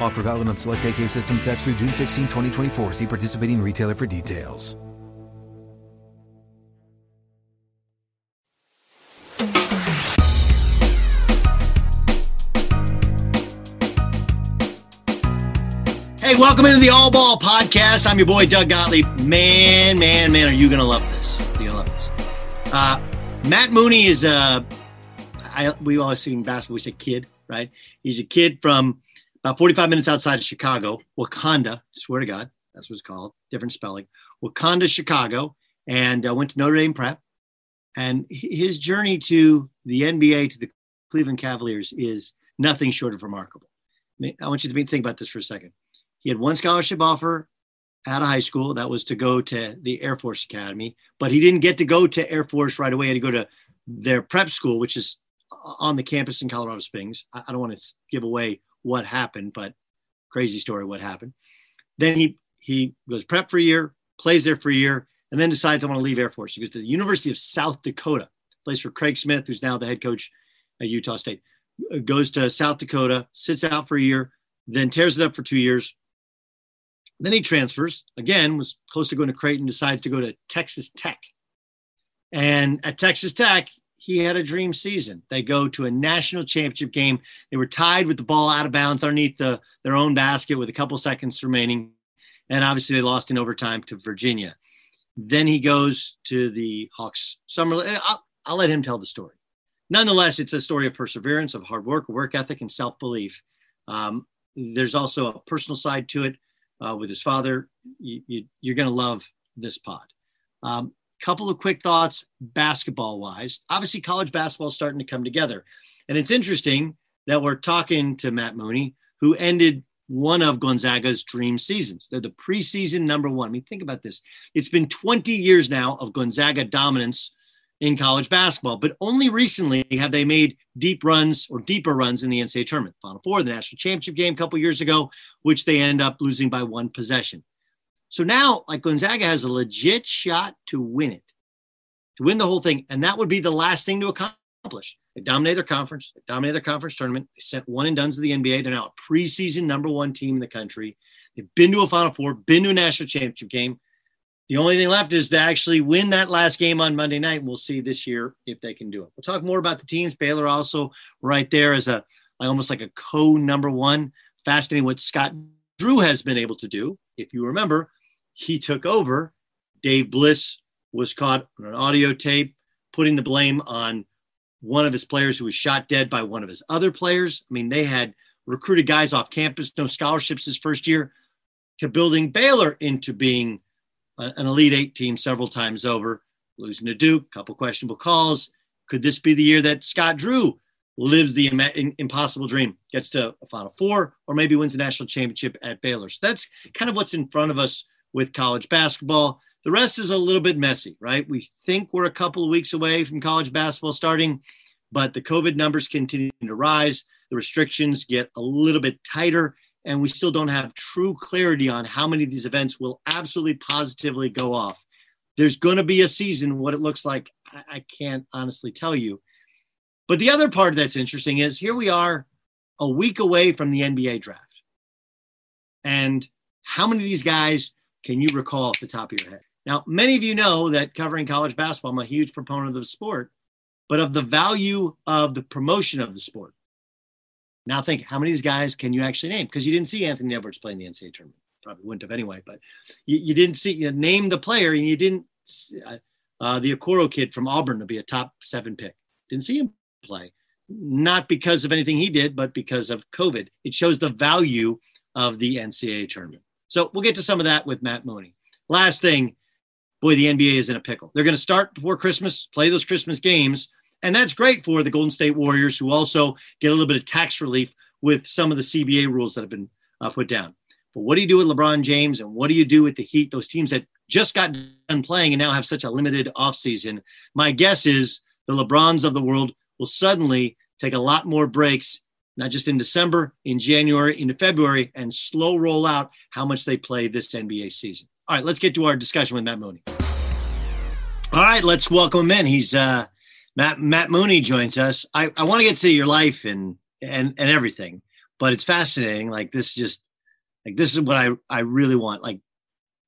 Offer valid on select AK system sets through June 16, 2024. See participating retailer for details. Hey, welcome into the All Ball Podcast. I'm your boy Doug Gottlieb. Man, man, man, are you gonna love this? You're gonna love this. Uh, Matt Mooney is a. I, we always seen basketball. We say kid, right? He's a kid from about 45 minutes outside of Chicago, Wauconda. Swear to God, that's what it's called. Different spelling. Wauconda, Chicago, and uh, went to Notre Dame Prep. And his journey to the NBA to the Cleveland Cavaliers is nothing short of remarkable. I, mean, I want you to think about this for a second. He had one scholarship offer out of high school that was to go to the Air Force Academy, but he didn't get to go to Air Force right away. He had to go to their prep school, which is on the campus in Colorado Springs. I don't want to give away what happened, but crazy story what happened. Then he he goes prep for a year, plays there for a year, and then decides I want to leave Air Force. He goes to the University of South Dakota, plays for Craig Smith, who's now the head coach at Utah State. Goes to South Dakota, sits out for a year, then tears it up for two years. Then he transfers again, was close to going to Creighton, decides to go to Texas Tech. And at Texas Tech, he had a dream season. They go to a national championship game. They were tied with the ball out of bounds underneath the, their own basket with a couple seconds remaining. And obviously, they lost in overtime to Virginia. Then he goes to the Hawks summer. I'll, I'll let him tell the story. Nonetheless, it's a story of perseverance, of hard work, work ethic, and self belief. Um, there's also a personal side to it uh, with his father. You, are you, going to love this pod. Um, couple of quick thoughts basketball wise. Obviously, college basketball is starting to come together. And it's interesting that we're talking to Matt Mooney, who ended one of Gonzaga's dream seasons. They're the preseason number one. I mean, think about this. It's been 20 years now of Gonzaga dominance in college basketball, but only recently have they made deep runs or deeper runs in the NCAA tournament. Final Four, the national championship game a couple years ago, which they end up losing by one possession. So now, like Gonzaga has a legit shot to win it, to win the whole thing. And that would be the last thing to accomplish. They dominated their conference, they dominated their conference tournament. They sent one and done to the NBA. They're now a preseason number one team in the country. They've been to a Final Four, been to a national championship game. The only thing left is to actually win that last game on Monday night. We'll see this year if they can do it. We'll talk more about the teams. Baylor also right there as a like almost like a co number one. Fascinating what Scott Drew has been able to do. If you remember, he took over. Dave Bliss was caught on an audio tape putting the blame on one of his players who was shot dead by one of his other players. I mean, they had recruited guys off campus, no scholarships his first year. to building Baylor into being a, an Elite Eight team several times over, losing to Duke, a couple questionable calls. Could this be the year that Scott Drew lives the Im- impossible dream, gets to a Final Four, or maybe wins the national championship at Baylor? So that's kind of what's in front of us with college basketball. The rest is a little bit messy, right? We think we're a couple of weeks away from college basketball starting, but the COVID numbers continue to rise. The restrictions get a little bit tighter, and we still don't have true clarity on how many of these events will absolutely positively go off. There's going to be a season. What it looks like, I, can't honestly tell you. But the other part that's interesting is here we are a week away from the NBA draft. And how many of these guys can you recall off the top of your head? Now, many of you know that covering college basketball, I'm a huge proponent of the sport, but of the value of the promotion of the sport. Now, think how many of these guys can you actually name? Because you didn't see Anthony Edwards play in the NCAA tournament. Probably wouldn't have anyway, but you, you didn't see, you know, name the player and you didn't, uh, uh, the Okoro kid from Auburn to be a top seven pick. Didn't see him play. Not because of anything he did, but because of COVID. It shows the value of the NCAA tournament. So we'll get to some of that with Matt Mooney. Last thing, boy, the NBA is in a pickle. They're going to start before Christmas, play those Christmas games. And that's great for the Golden State Warriors, who also get a little bit of tax relief with some of the CBA rules that have been uh, put down. But what do you do with LeBron James and what do you do with the Heat, those teams that just got done playing and now have such a limited offseason? My guess is the LeBrons of the world will suddenly take a lot more breaks, not just in December, in January, into February, and slow roll out how much they play this NBA season. All right, let's get to our discussion with Matt Mooney. All right, let's welcome him in. He's uh, Matt Matt Mooney joins us. I, I want to get to your life and and and everything, but it's fascinating. Like this, just like this is what I I really want. Like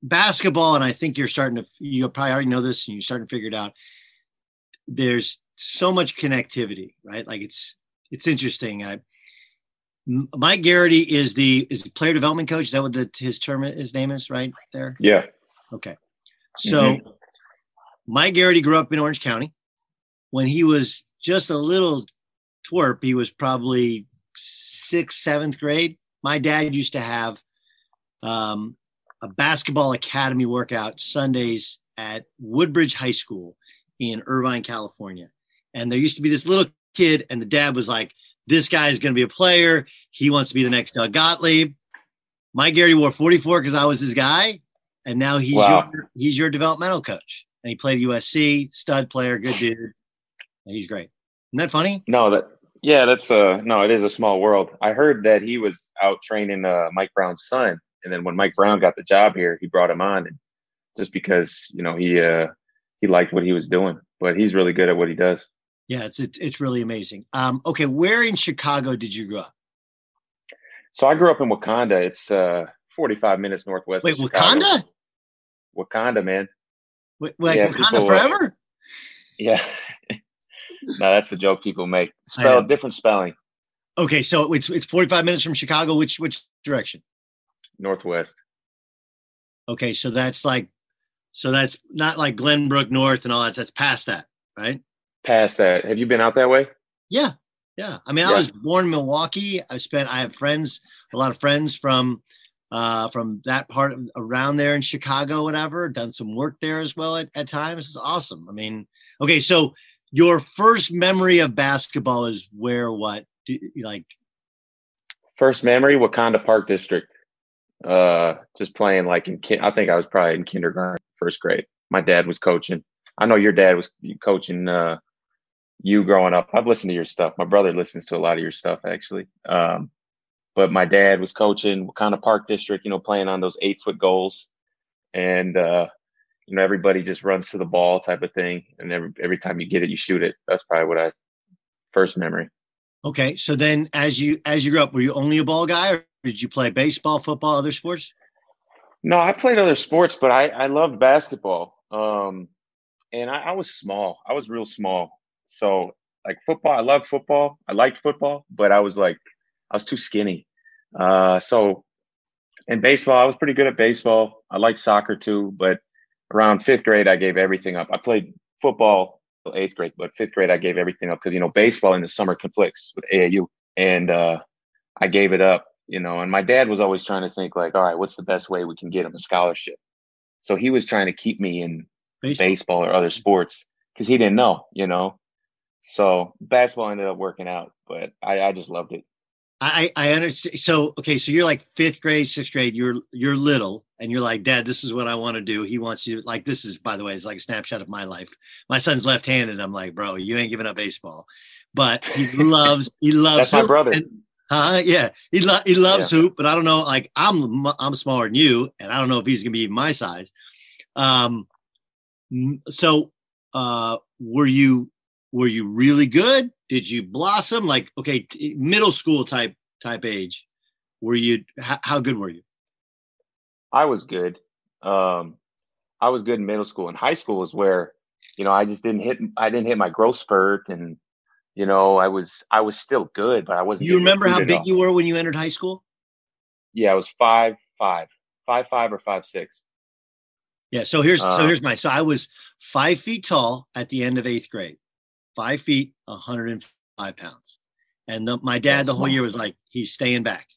basketball, and I think you're starting to you probably already know this, and you're starting to figure it out. There's so much connectivity, right? Like it's it's interesting. I Mike Gerrity is the is the player development coach. Is that what the, his term his name is right there? Yeah. Okay. So mm-hmm. Mike Gerrity grew up in Orange County. When he was just a little twerp, he was probably sixth, seventh grade. My dad used to have um, a basketball academy workout Sundays at Woodbridge High School in Irvine, California. And there used to be this little kid, and the dad was like, this guy is going to be a player. He wants to be the next Doug Gottlieb. Mike Gerrity wore 44 because I was his guy, and now he's wow. your he's your developmental coach. And he played USC, stud player, good dude. And he's great. Isn't that funny? No, that yeah, that's uh no, it is a small world. I heard that he was out training uh, Mike Brown's son, and then when Mike Brown got the job here, he brought him on, and just because you know he uh he liked what he was doing, but he's really good at what he does. Yeah, it's it, it's really amazing. Um, okay, where in Chicago did you grow up? So I grew up in Wauconda. It's uh, 45 minutes northwest. Wait, Wakanda? Wauconda, man. Wait, like yeah, Wakanda people, forever? Uh, yeah. no, that's the joke people make. Spell different spelling. Okay, so it's it's 45 minutes from Chicago. Which which direction? Northwest. Okay, so that's like, so that's not like Glenbrook North and all that. That's past that, right? Past that. Have you been out that way? Yeah. Yeah. I mean, yeah. I was born in Milwaukee. I spent, I have friends, a lot of friends from, uh, from that part of, around there in Chicago, whatever, done some work there as well at, at times. It's awesome. I mean, okay. So your first memory of basketball is where, what do you like? First memory, Wauconda Park District. Uh, just playing like in, I think I was probably in kindergarten, first grade. My dad was coaching. I know your dad was coaching, uh, you growing up. I've listened to your stuff. My brother listens to a lot of your stuff actually. Um, but my dad was coaching kind of Park District, you know, playing on those eight foot goals, and uh, you know everybody just runs to the ball type of thing, and every every time you get it, you shoot it. That's probably what I first memory. Okay, so then as you as you grew up, were you only a ball guy, or did you play baseball, football, other sports? No, I played other sports, but I I loved basketball. Um, and I, I was small. I was real small. So like football, I love football. I liked football, but I was like, I was too skinny. Uh, so in baseball, I was pretty good at baseball. I liked soccer too, but around fifth grade, I gave everything up. I played football eighth grade, but fifth grade, I gave everything up because you know baseball in the summer conflicts with AAU, and uh, I gave it up. you know, and my dad was always trying to think like, all right, what's the best way we can get him a scholarship? So he was trying to keep me in baseball, baseball or other sports because he didn't know, you know. So basketball ended up working out, but I, I just loved it. I, I understand. So, okay. So you're like fifth grade, sixth grade, you're, you're little and you're like, dad, this is what I want to do. He wants you like, this is, by the way, it's like a snapshot of my life. My son's left-handed. I'm like, bro, you ain't giving up baseball, but he loves, he loves, that's my brother. And, uh, yeah, he, lo- he loves yeah. hoop, but I don't know, like I'm, I'm smaller than you and I don't know if he's going to be my size. Um, so, uh, were you, were you really good? did you blossom? Like okay middle school type type age were you how, how good were you? I was good. Um i was good in middle school. And high school was where you know i just didn't hit i didn't hit my growth spurt. And you know i was i was still good but i wasn't you remember how big you were when you entered high school? Yeah i was five five five five or five six. Yeah so here's so here's my so i was five feet tall at the end of eighth grade five feet, 105 pounds. And the, my dad That's the whole year was like, he's staying back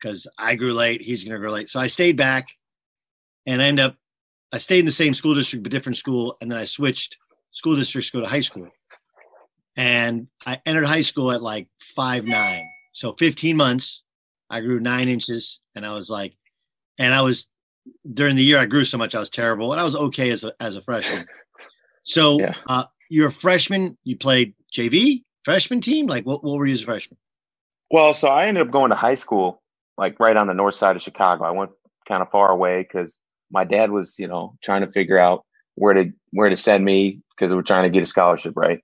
because I grew late. He's going to grow late. So I stayed back and I end up, I stayed in the same school district, but different school. And then I switched school districts to go to high school. And I entered high school at like five, nine. So 15 months, I grew nine inches and I was like, and I was during the year I grew so much, I was terrible and I was okay as a, as a freshman. So yeah. uh, you're a freshman. You played JV freshman team. Like what? What were you as a freshman? Well, so I ended up going to high school, like right on the north side of Chicago. I went kind of far away because my dad was, you know, trying to figure out where to where to send me because we are trying to get a scholarship, right?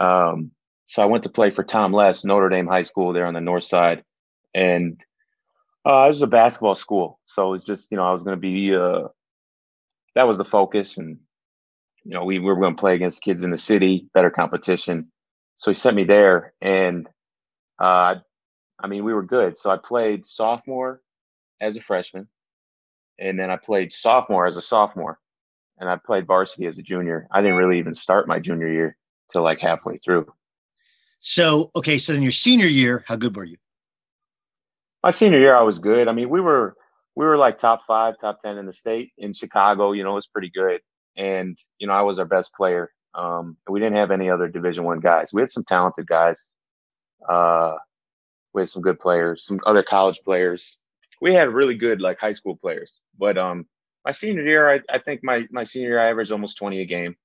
Um, so I went to play for Tom Les, Notre Dame High School there on the north side, and uh, it was a basketball school. So it was just, you know, I was going to be, uh, that was the focus, and you know, we, we were going to play against kids in the city, better competition. So he sent me there, and uh, I mean, we were good. So I played sophomore as a freshman, and then I played sophomore as a sophomore, and I played varsity as a junior. I didn't really even start my junior year till like halfway through. So okay, so in your senior year, how good were you? My senior year, I was good. I mean, we were we were like top five, top ten in the state in Chicago. You know, it was pretty good and you know I was our best player. Um, we didn't have any other Division One guys. We had some talented guys. Uh, we had some good players, some other college players. We had really good like high school players. But um, my senior year, I, I think my my senior year I averaged almost twenty a game.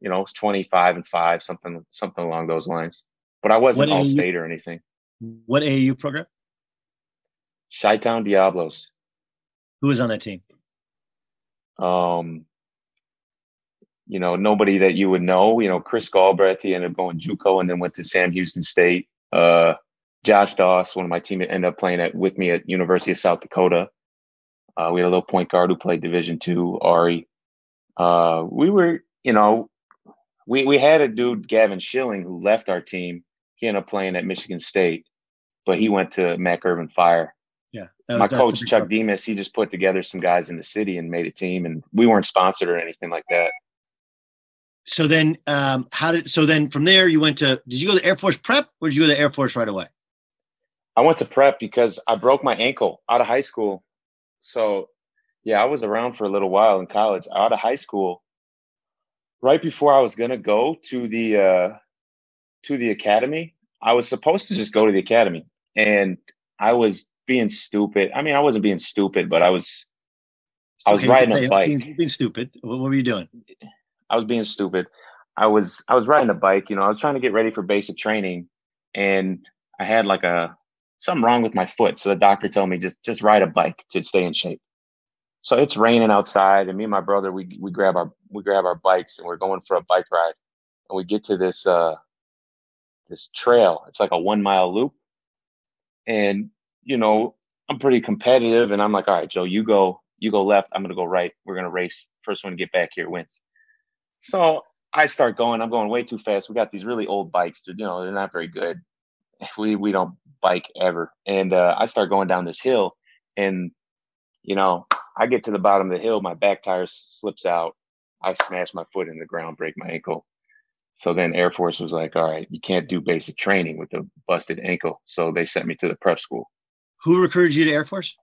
You know, twenty five and five, something something along those lines. But I wasn't all state or anything. What AAU program? Chi Town Diablos. Who was on that team? Um, you know, nobody that you would know. You know, Chris Galbraith, he ended up going JUCO and then went to Sam Houston State. Uh, Josh Doss, one of my team, ended up playing at with me at University of South Dakota. Uh, we had a little point guard who played Division two, Ari. Uh, we were, you know, we we had a dude, Gavin Schilling, who left our team. He ended up playing at Michigan State, but he went to Mac Irvin Fire. Yeah, was, my coach Chuck Demas, he just put together some guys in the city and made a team, and we weren't sponsored or anything like that. So then, um, how did so then from there you went to? Did you go to Air Force Prep or did you go to Air Force right away? I went to Prep because I broke my ankle out of high school. So, yeah, I was around for a little while in college. Out of high school, right before I was gonna go to the uh, to the academy, I was supposed to just go to the academy, and I was being stupid. I mean, I wasn't being stupid, but I was. I was riding a bike. Being, being stupid. What were you doing? I was being stupid. I was I was riding a bike, you know, I was trying to get ready for basic training and I had like a something wrong with my foot. So the doctor told me just just ride a bike to stay in shape. So it's raining outside and me and my brother we we grab our we grab our bikes and we're going for a bike ride. And we get to this uh this trail. It's like a 1 mile loop. And you know, I'm pretty competitive and I'm like, "All right, Joe, you go you go left, I'm going to go right. We're going to race. First one to get back here wins." So I start going. I'm going way too fast. We got these really old bikes. They're, you know, they're not very good. We we don't bike ever. And uh, I start going down this hill, and you know, I get to the bottom of the hill. My back tire slips out. I smash my foot in the ground, break my ankle. So then Air Force was like, "All right, you can't do basic training with a busted ankle." So they sent me to the prep school. Who recruited you to Air Force?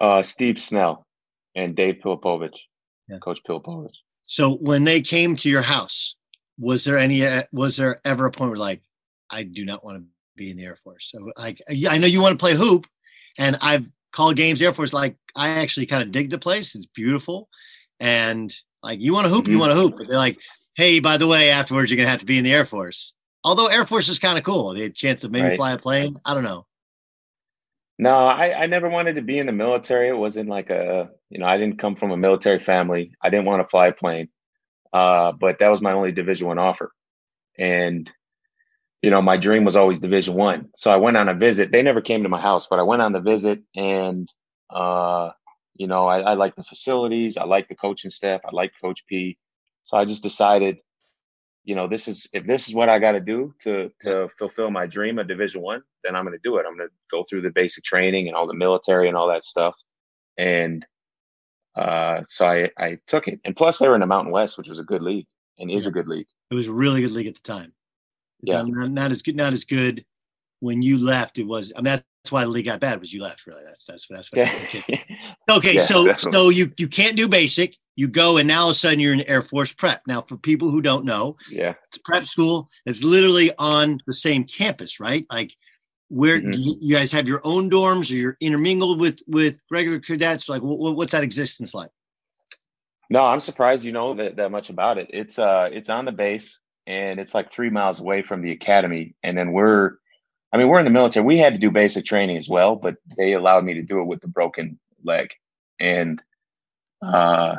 Uh, Steve Snell and Dave Pilipovich, Yeah. Coach Pilipovich. So when they came to your house, was there any? Uh, was there ever a point where like, I do not want to be in the Air Force? So like, I know you want to play hoop, and I've called games Air Force. Like, I actually kind of dig the place. It's beautiful, and like, you want to hoop, you Mhm. want to hoop. But they're like, hey, by the way, afterwards you're gonna have to be in the Air Force. Although Air Force is kind of cool, the chance of maybe Right. fly a plane. I don't know. No, I, I never wanted to be in the military. It wasn't like a, you know, I didn't come from a military family. I didn't want to fly a plane. Uh, but that was my only division one offer. And, you know, my dream was always division one. So I went on a visit. They never came to my house, but I went on the visit and, uh, you know, I, I like the facilities. I like the coaching staff. I like Coach P. So I just decided, you know, this is if this is what I got to do to to fulfill my dream of Division One, then I'm going to do it. I'm going to go through the basic training and all the military and all that stuff. And uh, so I I took it. And plus, they were in the Mountain West, which was a good league and is a good league. It was a really good league at the time. Yeah. Not, not, not as good. Not as good when you left. It was. I mean, that's why the league got bad. Was you left? Really? That's that's that's what. Yeah. Okay, Yeah, so definitely. so you you can't do basic. You go and now all of a sudden you're in Air Force prep. Now, for people who don't know, yeah. it's prep school. It's literally on the same campus, right? Like, where Mhm. do you, you guys have your own dorms, or you're intermingled with with regular cadets? Like, what, what's that existence like? No, I'm surprised you know that, that much about it. It's uh it's on the base and it's like three miles away from the academy. And then we're I mean, we're in the military. We had to do basic training as well, but they allowed me to do it with the broken leg. And uh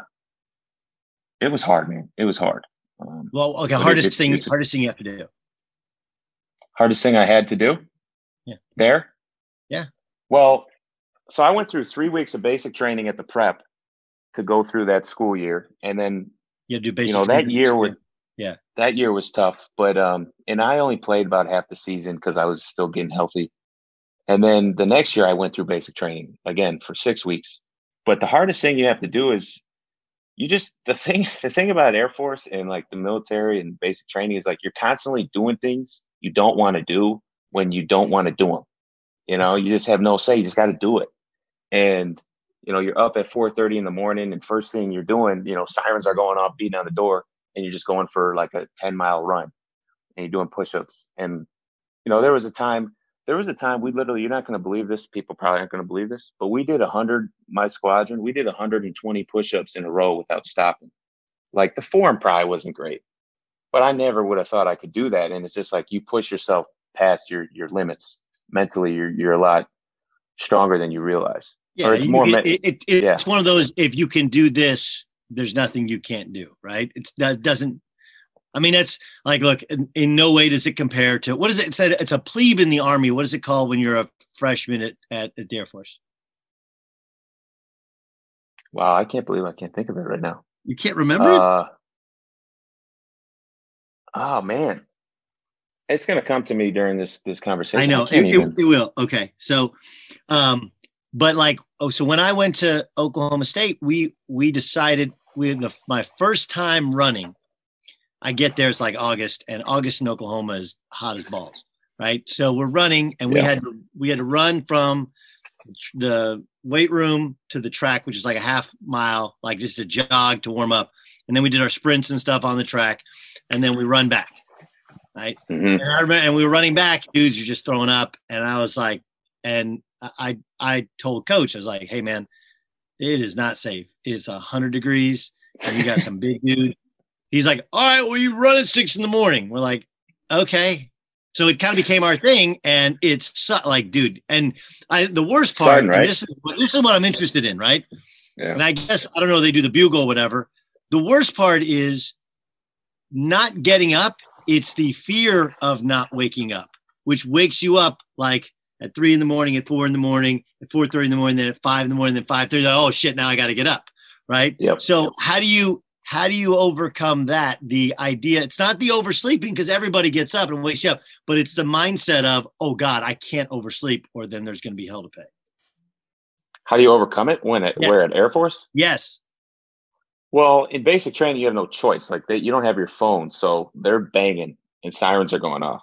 it was hard, man. It was hard. Um, Well, okay, But it- hardest thing, hardest thing you have to do. hardest thing I had to do. Yeah. There. Yeah. Well, so I went through three weeks of basic training at the prep to go through that school year, and then You do basic. you know that year was Yeah. that year was tough but um and i only played about half the season because i was still getting healthy and then the next year i went through basic training again for six weeks but the hardest thing you have to do is you just the thing the thing about air force and like the military and basic training is like you're constantly doing things you don't want to do when you don't want to do them you know? You just have no say you just got to do it. And you know you're up at 4.30 in the morning and first thing you're doing you know sirens are going off beating on the door and you're just going for like a 10 mile run and you're doing push-ups. And you know there was a time there was a time we literally you're not going to believe this people probably aren't going to believe this but we did 100 my squadron we did 120 push-ups in a row without stopping. Like the form probably wasn't great but i never would have thought i could do that and it's just like you push yourself past your your limits mentally you're you're a lot stronger than you realize Yeah, or it's you- more it, it, it- it's yeah. one of those. If you can do this, there's nothing you can't do. Right? It's that doesn't. I mean, that's like, look, in, in no way does it compare to what is it? It said it's a plebe in the army. What is it called when you're a freshman at, at, at the Air Force? wow i can't believe i can't think of it right now You can't remember it? Uh, oh man, it's gonna come to me during this this conversation. I know can't it, it, it will. Okay, so, um, but like, oh, so when I went to Oklahoma State, we we decided we the my first time running. I get there, it's like August, and August in Oklahoma is hot as balls, right? So we're running, and we Yeah. had to, we had to run from the weight room to the track, which is like a half mile, like just a jog to warm up, and then we did our sprints and stuff on the track, and then we run back, right? Mhm. And I remember, and we were running back, dudes are just throwing up. And I was like, and I, I told coach, I was like, hey man, it is not safe. It's a hundred degrees and you got some big dude. He's like, all right, well, you run at six in the morning. We're like, okay. So it kind of became our thing. And it's su- like, dude, and I, the worst part, and right? this is, this is what I'm interested in, right? Yeah. And I guess, I don't know, they do the bugle or whatever. The worst part is not getting up it's the fear of not waking up which wakes you up like at three in the morning at four in the morning at four thirty in the morning then at five in the morning then five thirty oh shit now i gotta get up right Yep. so how do you how do you overcome that the idea it's not the oversleeping because everybody gets up and wakes you up but it's the mindset of oh god i can't oversleep or then there's going to be hell to pay How do you overcome it? When at Yes. where at Air Force? yes Well, in basic training, you have no choice. Like they, you don't have your phone, so they're banging and sirens are going off.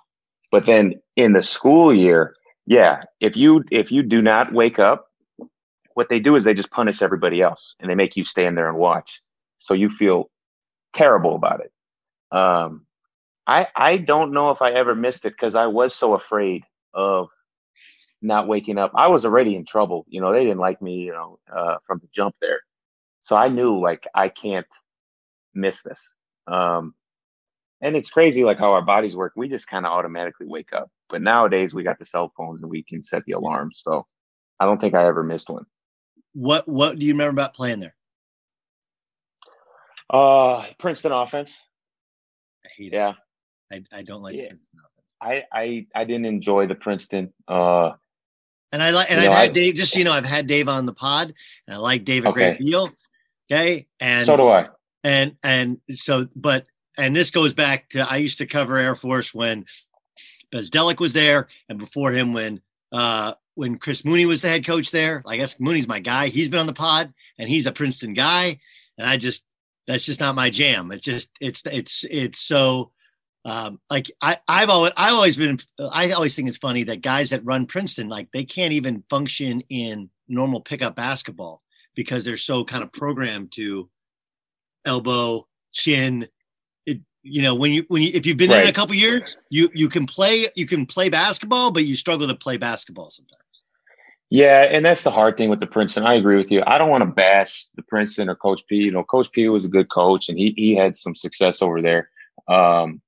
But then in the school year, Yeah, if you if you do not wake up, what they do is they just punish everybody else and they make you stand there and watch. So you feel terrible about it. Um, I I don't know if I ever missed it because I was so afraid of not waking up. I was already in trouble. You know, they didn't like me. You know, uh, from the jump there. So I knew like I can't miss this. Um, and it's crazy like how our bodies work. We just kind of automatically wake up. But nowadays we got the cell phones and we can set the alarms. So I don't think I ever missed one. What What do you remember about playing there? Uh, Princeton offense. I hate Yeah, it. I, I don't like Yeah. Princeton offense. I I I didn't enjoy the Princeton. Uh, And I like, and I've know, had I- Dave. Just so you know, I've had Dave on the pod, and I like Dave a great deal. Okay, and so do I. and and so, but and this goes back to I used to cover Air Force when Bzdelik was there, and before him when uh when Chris Mooney was the head coach there. I guess Mooney's my guy. He's been on the pod, and he's a Princeton guy, and I just that's just not my jam. It's just it's it's it's so um like I I've always I've always been I always think it's funny that guys that run Princeton like they can't even function in normal pickup basketball because they're so kind of programmed to elbow chin it you know when you when you if you've been there in a Right. couple years you you can play you can play basketball but you struggle to play basketball sometimes Yeah, and that's the hard thing with the Princeton. I agree with you. I don't want to bash the Princeton or Coach P. You know, Coach P was a good coach, and he he had some success over there. Um,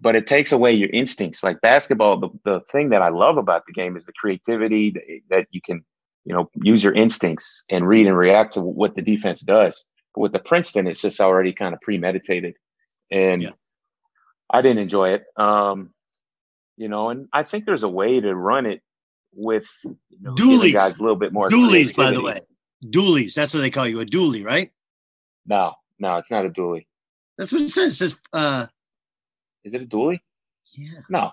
but it takes away your instincts. Like basketball, the, the thing that I love about the game is the creativity that, that you can, you know, use your instincts and read and react to what the defense does. But with the Princeton, it's just already kind of premeditated, and Yeah. I didn't enjoy it. Um, you know, and I think there's a way to run it with you know, Doolies. guys a little bit more doolies by the way doolies that's what they call you a doolie right No, no, it's not a doolie. that's what it says it says uh Is it a doolie? yeah No,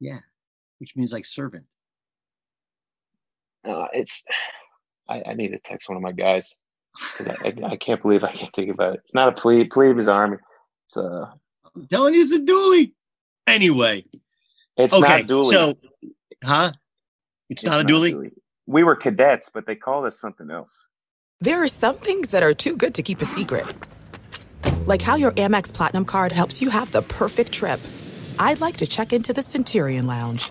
yeah which means like servant no, it's. I, I need to text one of my guys. 'cause I, I, I can't believe I can't think about it. It's not a plebe. Plebe is army. It's a. i'm telling you it's a doolie anyway It's okay not doolie. so huh it's, not a doolie We were cadets, but they called us something else. There are some things that are too good to keep a secret. Like how your Amex Platinum card helps you have the perfect trip. I'd like to check into the Centurion Lounge.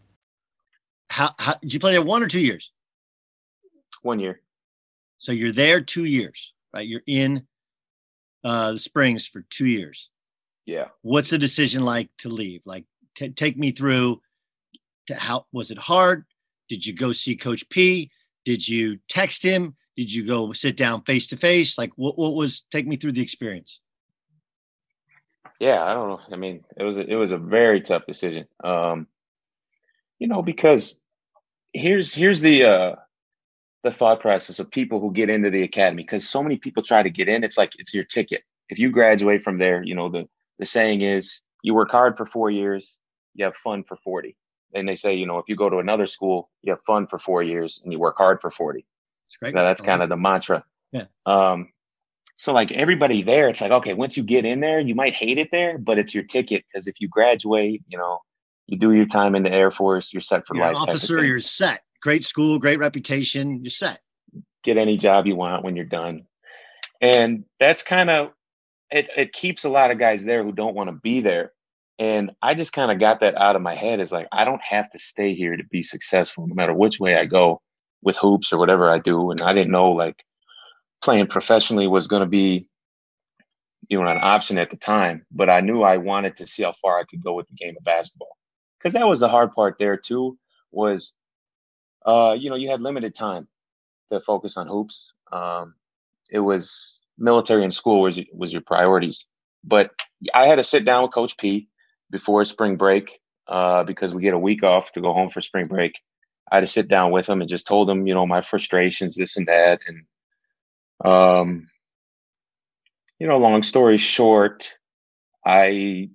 How, how did you play there one or two years? One year. So you're there two years, right? You're in uh, the Springs for two years. Yeah. What's the decision like to leave? Like, t- take me through. To how was it hard? Did you go see Coach P? Did you text him? Did you go sit down face to face? Like, what what was? Take me through the experience. Yeah, I don't know. I mean, it was a, it was a very tough decision. Um, you know, because here's here's the uh the thought process of people who get into the academy because so many people try to get in it's like it's your ticket. If you graduate from there you know the the saying is you work hard for four years you have fun for 40 and they say you know if you go to another school you have fun for four years and you work hard for 40 that's great. Now, that's kind of the mantra. Yeah. Um so like everybody there it's like okay once you get in there you might hate it there but it's your ticket because if you graduate you know you do your time in the Air Force, you're set for you're life. An officer, you're set. Great school, great reputation, you're set. Get any job you want when you're done. And that's kind of it it keeps a lot of guys there who don't want to be there. And I just kind of got that out of my head is like I don't have to stay here to be successful no matter which way I go with hoops or whatever I do. And I didn't know like playing professionally was going to be you know an option at the time, but I knew I wanted to see how far I could go with the game of basketball because that was the hard part there too was uh you know you had limited time to focus on hoops. Um it was military and school was was your priorities. But i had to sit down with coach p before spring break uh because we get a week off to go home for spring break. I had to sit down with him and just told him you know my frustrations this and that and um you know long story short i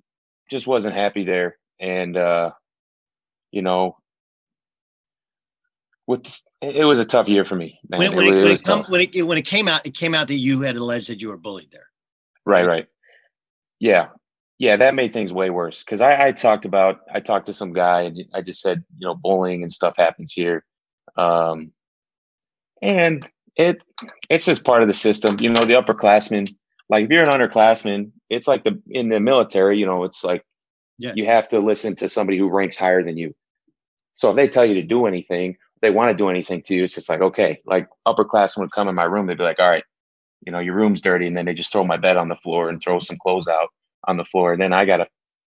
just wasn't happy there and uh, you know, with it was a tough year for me. Man. When, when, it, it, when, it come, when, it, when it came out, it came out that you had alleged that you were bullied there. Right, right. Yeah, yeah, that made things way worse because I, I talked about I talked to some guy and I just said you know bullying and stuff happens here, um, and it it's just part of the system. You know, the upperclassmen. Like if you're an underclassman, it's like the in the military. You know, it's like yeah. you have to listen to somebody who ranks higher than you. So if they tell you to do anything, they want to do anything to you, it's just like, okay, like upperclassmen would come in my room, they'd be like, all right, you know, your room's dirty. And then they just throw my bed on the floor and throw some clothes out on the floor. And then I got to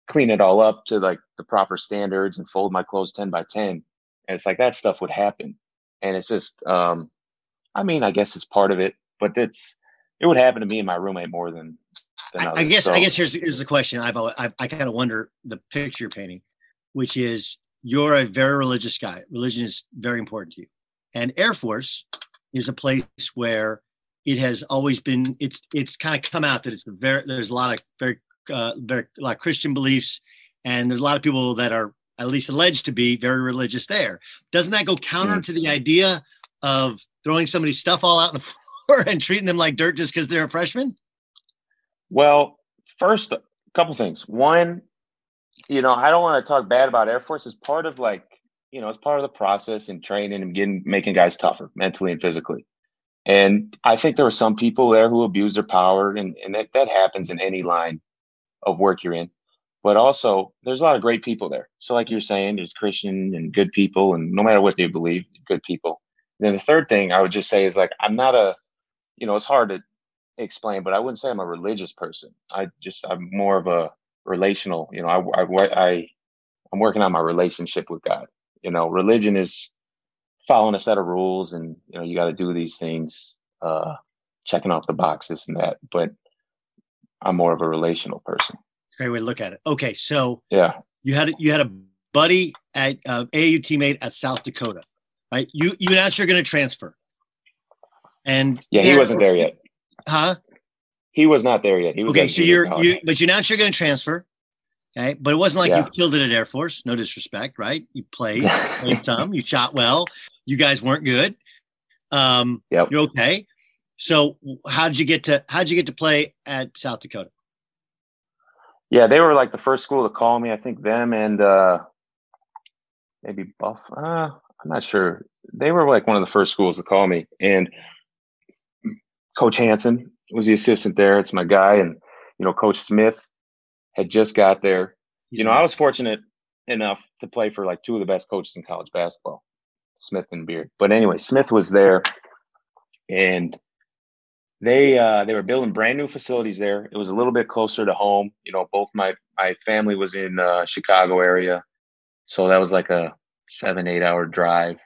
clean it all up to like the proper standards and fold my clothes 10 by 10. And it's like that stuff would happen. And it's just, um, I mean, I guess it's part of it, but it's, it would happen to me and my roommate more than I, I, guess so. I guess here's, here's the question. I've, I've I kind of wonder the picture you're painting, which is you're a very religious guy. Religion is very important to you, and Air Force is a place where it has always been. It's it's kind of come out that it's the very there's a lot of very uh, very a lot of Christian beliefs, and there's a lot of people that are at least alleged to be very religious there. Doesn't that go counter mm. to the idea of throwing somebody's stuff all out on the floor and treating them like dirt just because they're a freshman? Well, first, a couple things. One, you know, I don't want to talk bad about Air Force. It's part of like, you know, it's part of the process and training and getting making guys tougher mentally and physically. And I think there were some people there who abuse their power, and, and that, that happens in any line of work you're in. But also, there's a lot of great people there. So, like you're saying, there's Christian and good people, and no matter what they believe, good people. And then the third thing I would just say is like, I'm not a, you know, it's hard to explain, but I wouldn't say I'm a religious person. I just I'm more of a relational. You know, I I, I I'm working on my relationship with God. You know, religion is following a set of rules, and you know you got to do these things, uh, checking off the boxes and that. But I'm more of a relational person. It's a great way to look at it. Okay, so yeah, you had you had a buddy at uh, AAU teammate at South Dakota, right? You you announced you're going to transfer, and yeah, he wasn't there yet. Huh? He was not there yet. He was okay. So you're you, but you announced you're going to transfer. Okay, but it wasn't like yeah. you killed it at Air Force. No disrespect, right? You played, played some. You shot well. You guys weren't good. Um, Yep. You're okay. So how did you get to how did you get to play at South Dakota? Yeah, they were like the first school to call me. I think them and uh, maybe Buff. Uh, I'm not sure. They were like one of the first schools to call me. And Coach Hanson was the assistant there. It's my guy, and you know, Coach Smith had just got there. He's you know, I was fortunate enough to play for like two of the best coaches in college basketball, Smith and Beard. But anyway, Smith was there, and they uh, they were building brand new facilities there. It was a little bit closer to home. You know, both my my family was in uh, Chicago area, so that was like a seven eight hour drive.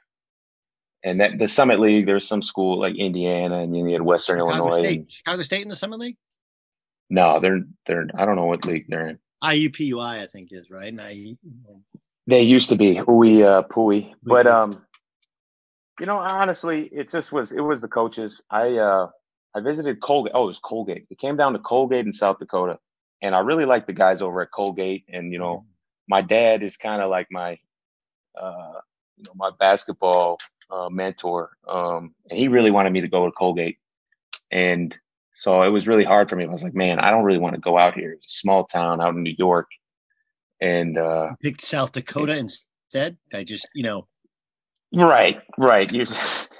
And that the Summit League, there's some school like Indiana, and you had Western Chicago Illinois. State. and- Chicago State in the Summit League? no, they're they're I don't know what league they're in. IUPUI, I think is right. And I, They used to be Ui uh, Pui, but um, you know, honestly, it just was. It was the coaches. I uh, I visited Colgate. Oh, it was Colgate. It came down to Colgate in South Dakota, and I really like the guys over at Colgate. And you know, my dad is kind of like my, uh, you know, my basketball uh, mentor. Um, and he really wanted me to go to Colgate, and so it was really hard for me. I was like, man, I don't really want to go out here. It's a small town out in New York, and uh, picked South Dakota instead. I just, you know, Right, right. You,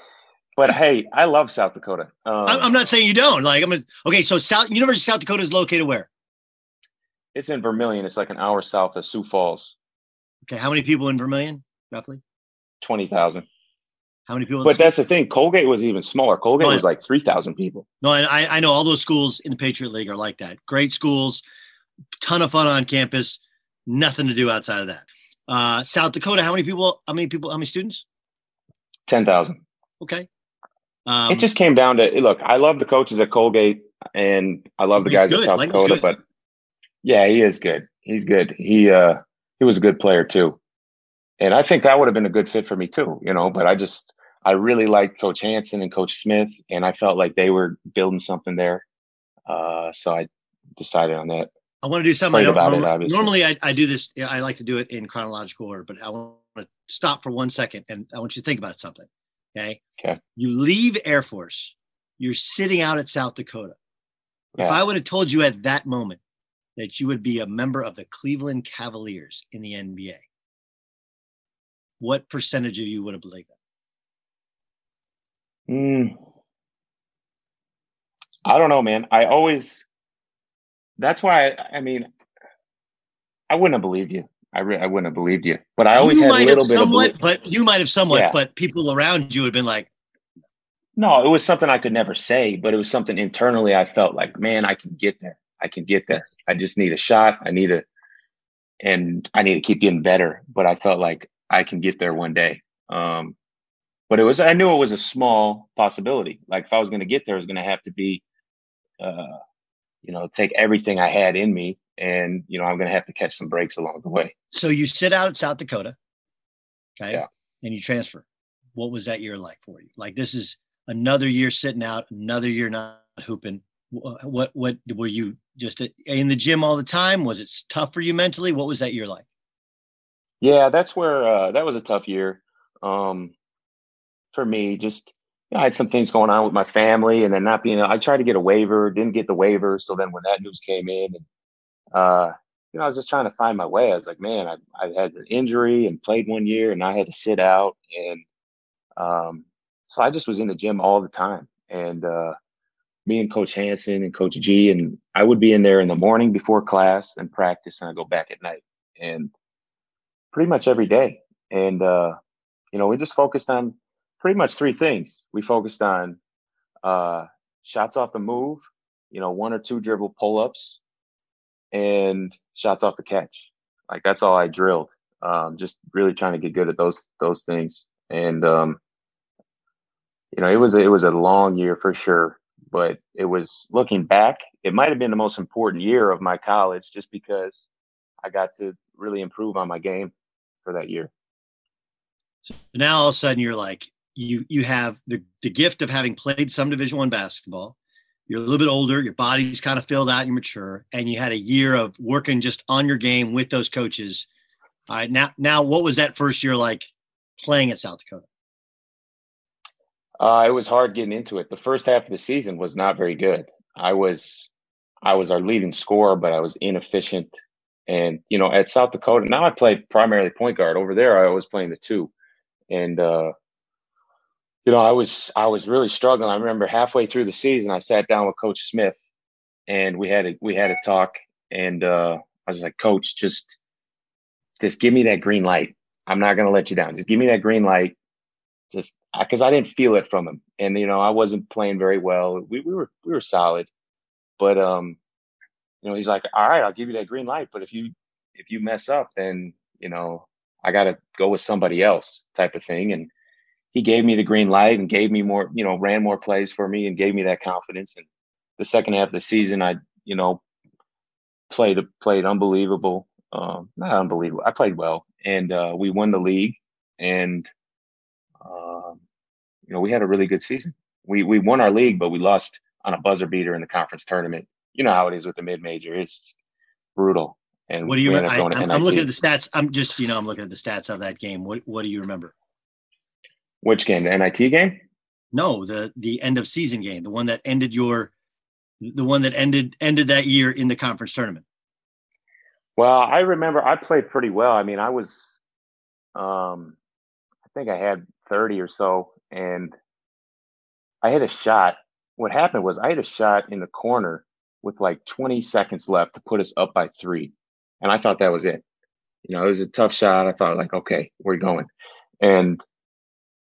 but hey, I love South Dakota. Um, I'm, not saying you don't. Like, I'm a, okay. So South University of South Dakota is located where? it's in Vermilion. It's like an hour south of Sioux Falls. Okay, how many people in Vermilion, roughly? Twenty thousand. How many people? But that's the thing. Colgate was even smaller. Colgate was like three thousand people. No, and I, I know all those schools in the Patriot League are like that. Great schools, ton of fun on campus, nothing to do outside of that. Uh, South Dakota, how many people? How many people? How many students? Ten thousand. Okay. Um, it just came down to look. I love the coaches at Colgate, and I love the guys good. at South was Dakota. good. But yeah, he is good. He's good. He uh he was a good player too, and I think that would have been a good fit for me too. You know, but I just I really liked Coach Hanson and Coach Smith, and I felt like they were building something there. Uh, so I decided on that. I want to do something. I don't about it, normally, I, I do this. I like to do it in chronological order, but I want to stop for one second and I want you to think about something. Okay. Okay. You leave Air Force. You're sitting out at South Dakota. If I would have told you at that moment that you would be a member of the Cleveland Cavaliers in the NBA, what percentage of you would have believed that? Mm. I don't know, man. I always. That's why I, I mean, I wouldn't have believed you. I re- I wouldn't have believed you. But I always you had a little bit of somewhat, belie- but you might have somewhat, Yeah. but people around you would have been like, No, it was something I could never say, but it was something internally I felt like, man, I can get there. I can get there. I just need a shot. I need a, and I need to keep getting better. But I felt like I can get there one day. Um, but it was, I knew it was a small possibility. Like if I was going to get there, it was going to have to be, uh, you know, take everything I had in me, and you know, I'm going to have to catch some breaks along the way. So you sit out at South Dakota, okay, Yeah. and you transfer. What was that year like for you? Like this is another year sitting out, another year not hooping. What what were you just in the gym all the time? Was it tough for you mentally? What was that year like? Yeah, that's where uh, that was a tough year um, for me. Just you know, I had some things going on with my family, and then not being. I tried to get a waiver, didn't get the waiver. So then when that news came in, and uh, you know, I was just trying to find my way. I was like, man, I, I had an injury and played one year, and I had to sit out, and um, so I just was in the gym all the time, and uh, me and Coach Hanson and Coach G, and I would be in there in the morning before class and practice, and I go back at night, and pretty much every day. And uh, you know, we just focused on pretty much three things. We focused on uh, shots off the move, you know, one or two dribble pull ups, and shots off the catch. Like that's all I drilled. Um, just really trying to get good at those those things. And um, you know, it was it was a long year for sure. But it was looking back, it might have been the most important year of my college, just because I got to really improve on my game for that year. So now all of a sudden you're like you you have the the gift of having played some Division One basketball. You're a little bit older, your body's kind of filled out, and you're mature, and you had a year of working just on your game with those coaches. All right, now now what was that first year like playing at South Dakota? Uh, it was hard getting into it. The first half of the season was not very good. I was, I was our leading scorer, but I was inefficient. And you know, at South Dakota, now I play primarily point guard. Over there, I was playing the two, and uh, you know, I was I was really struggling. I remember halfway through the season, I sat down with Coach Smith, and we had a we had a talk. And uh, I was like, Coach, just just give me that green light. I'm not going to let you down. Just give me that green light. Just because I didn't feel it from him, and you know, I wasn't playing very well. We we were we were solid, but um, you know, he's like, all right, I'll give you that green light. But if you if you mess up, then you know, I got to go with somebody else, type of thing. And he gave me the green light and gave me more, you know, ran more plays for me and gave me that confidence. And the second half of the season, I, you know, played played unbelievable. Um, not unbelievable. I played well, and uh, we won the league. And um, you know, we had a really good season. We we won our league, but we lost on a buzzer beater in the conference tournament. You know how it is with the mid major; it's brutal. And what do you remember? I, am looking at the stats. I'm just, you know, I'm looking at the stats of that game. What What do you remember? Which game? The NIT game? No, the the end of season game, the one that ended your, the one that ended ended that year in the conference tournament. Well, I remember I played pretty well. I mean, I was, um, I think I had thirty or so, and I hit a shot. What happened was I hit a shot in the corner with like 20 seconds left to put us up by three, and I thought that was it. You know, it was a tough shot. I thought like, okay, we're going, and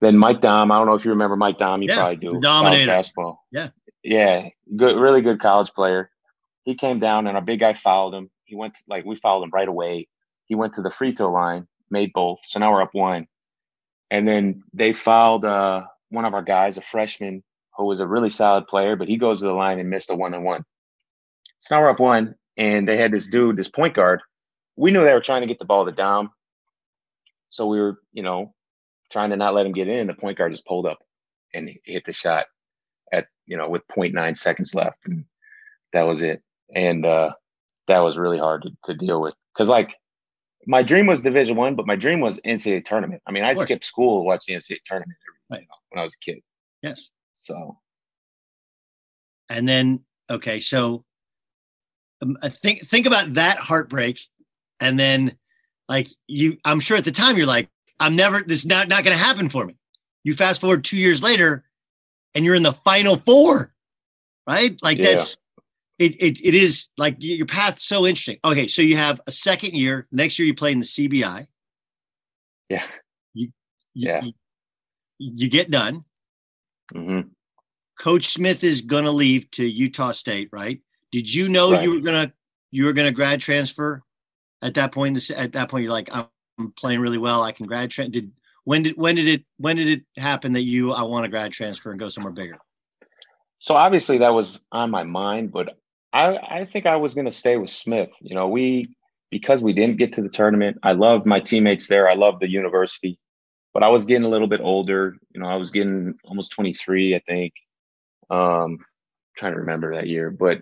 then Mike Daum, I don't know if you remember Mike Daum, you yeah, probably do. Dominator. Basketball. Yeah. Yeah. Good, really good college player. He came down and our big guy fouled him. He went to, like we fouled him right away. He went to the free throw line, made both. So now we're up one. And then they fouled uh, one of our guys, a freshman who was a really solid player, but he goes to the line and missed a one and one. So now we're up one, and they had this dude, this point guard. We knew they were trying to get the ball to Daum. So we were, you know, trying to not let him get in. The point guard just pulled up and hit the shot at you know with 0.9 seconds left, and that was it. And uh, that was really hard to, to deal with because like my dream was Division One, but my dream was NCAA tournament. I mean, I skipped school to watch the NCAA tournament right. you know, when I was a kid. Yes. So. And then okay, so um, think think about that heartbreak, and then like you, I'm sure at the time you're like, I'm never, this is not, not going to happen for me. You fast forward two years later and you're in the final four, right? Like yeah. that's, it, it, it is like your path's so interesting. Okay. So you have a second year, next year you play in the CBI. Yeah. You, you yeah. You, you, get done. Mm-hmm. Coach Smith is going to leave to Utah State, right? Did you know right. you were going to, you were going to grad transfer at that point? At that point, you're like, I'm playing really well. I can grad transfer. Did when did when did it when did it happen that you I want to grad transfer and go somewhere bigger? So obviously that was on my mind, but I I think I was going to stay with Smith. You know, we because we didn't get to the tournament. I loved my teammates there. I loved the university, but I was getting a little bit older. You know, I was getting almost 23, I think. Um, trying to remember that year, but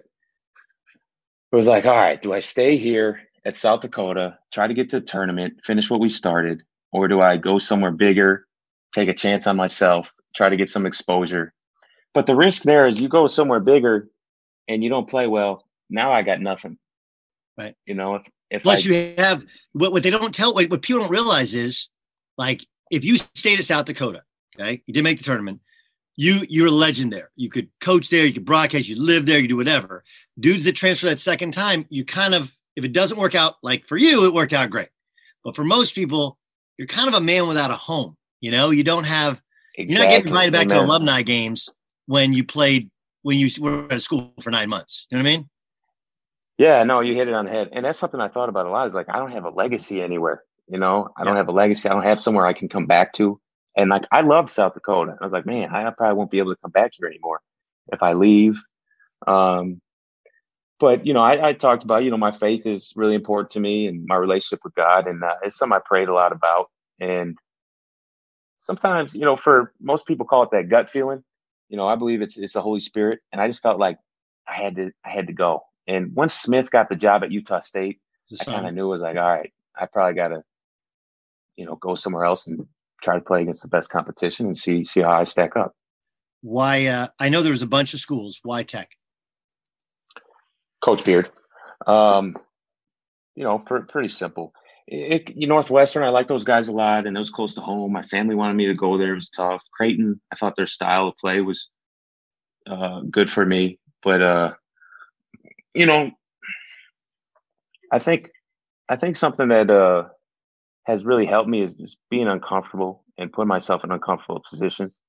it was like, all right, do I stay here at South Dakota, try to get to the tournament, finish what we started, or do I go somewhere bigger, take a chance on myself, try to get some exposure? But the risk there is you go somewhere bigger and you don't play well. Now I got nothing. Right. You know, if, if plus I, you have what, what they don't tell, what, what people don't realize is like if you stayed at South Dakota, okay, you didn't make the tournament, you you're a legend there. You could coach there, you could broadcast, you live there, you do whatever. Dudes that transfer that second time, you kind of if it doesn't work out, like for you, it worked out great. But for most people, you're kind of a man without a home. You know, you don't have, exactly. you're not getting invited back Amen. to alumni games when you played, when you were at school for nine months. You know what I mean? Yeah, no, you hit it on the head. And that's something I thought about a lot is like, I don't have a legacy anywhere. You know, I don't have a legacy. I don't have somewhere I can come back to. And like, I love South Dakota. I was like, man, I probably won't be able to come back here anymore if I leave. Um, but you know, I, I, talked about you know my faith is really important to me and my relationship with God, and uh, it's something I prayed a lot about. And sometimes, you know, for most people call it that gut feeling. You know, I believe it's it's the Holy Spirit, and I just felt like I had to I had to go. And once Smith got the job at Utah State, I kind of knew it was like, all right, I probably got to, you know, go somewhere else and try to play against the best competition and see see how I stack up. Why? Uh, I know there was a bunch of schools. Why Tech? Coach Beard. Um, you know, pr- pretty simple. It, it, Northwestern, I like those guys a lot, and it was close to home. My family wanted me to go there. It was tough. Creighton, I thought their style of play was uh, good for me, but uh, you know, I think I think something that uh, has really helped me is just being uncomfortable and putting myself in uncomfortable positions,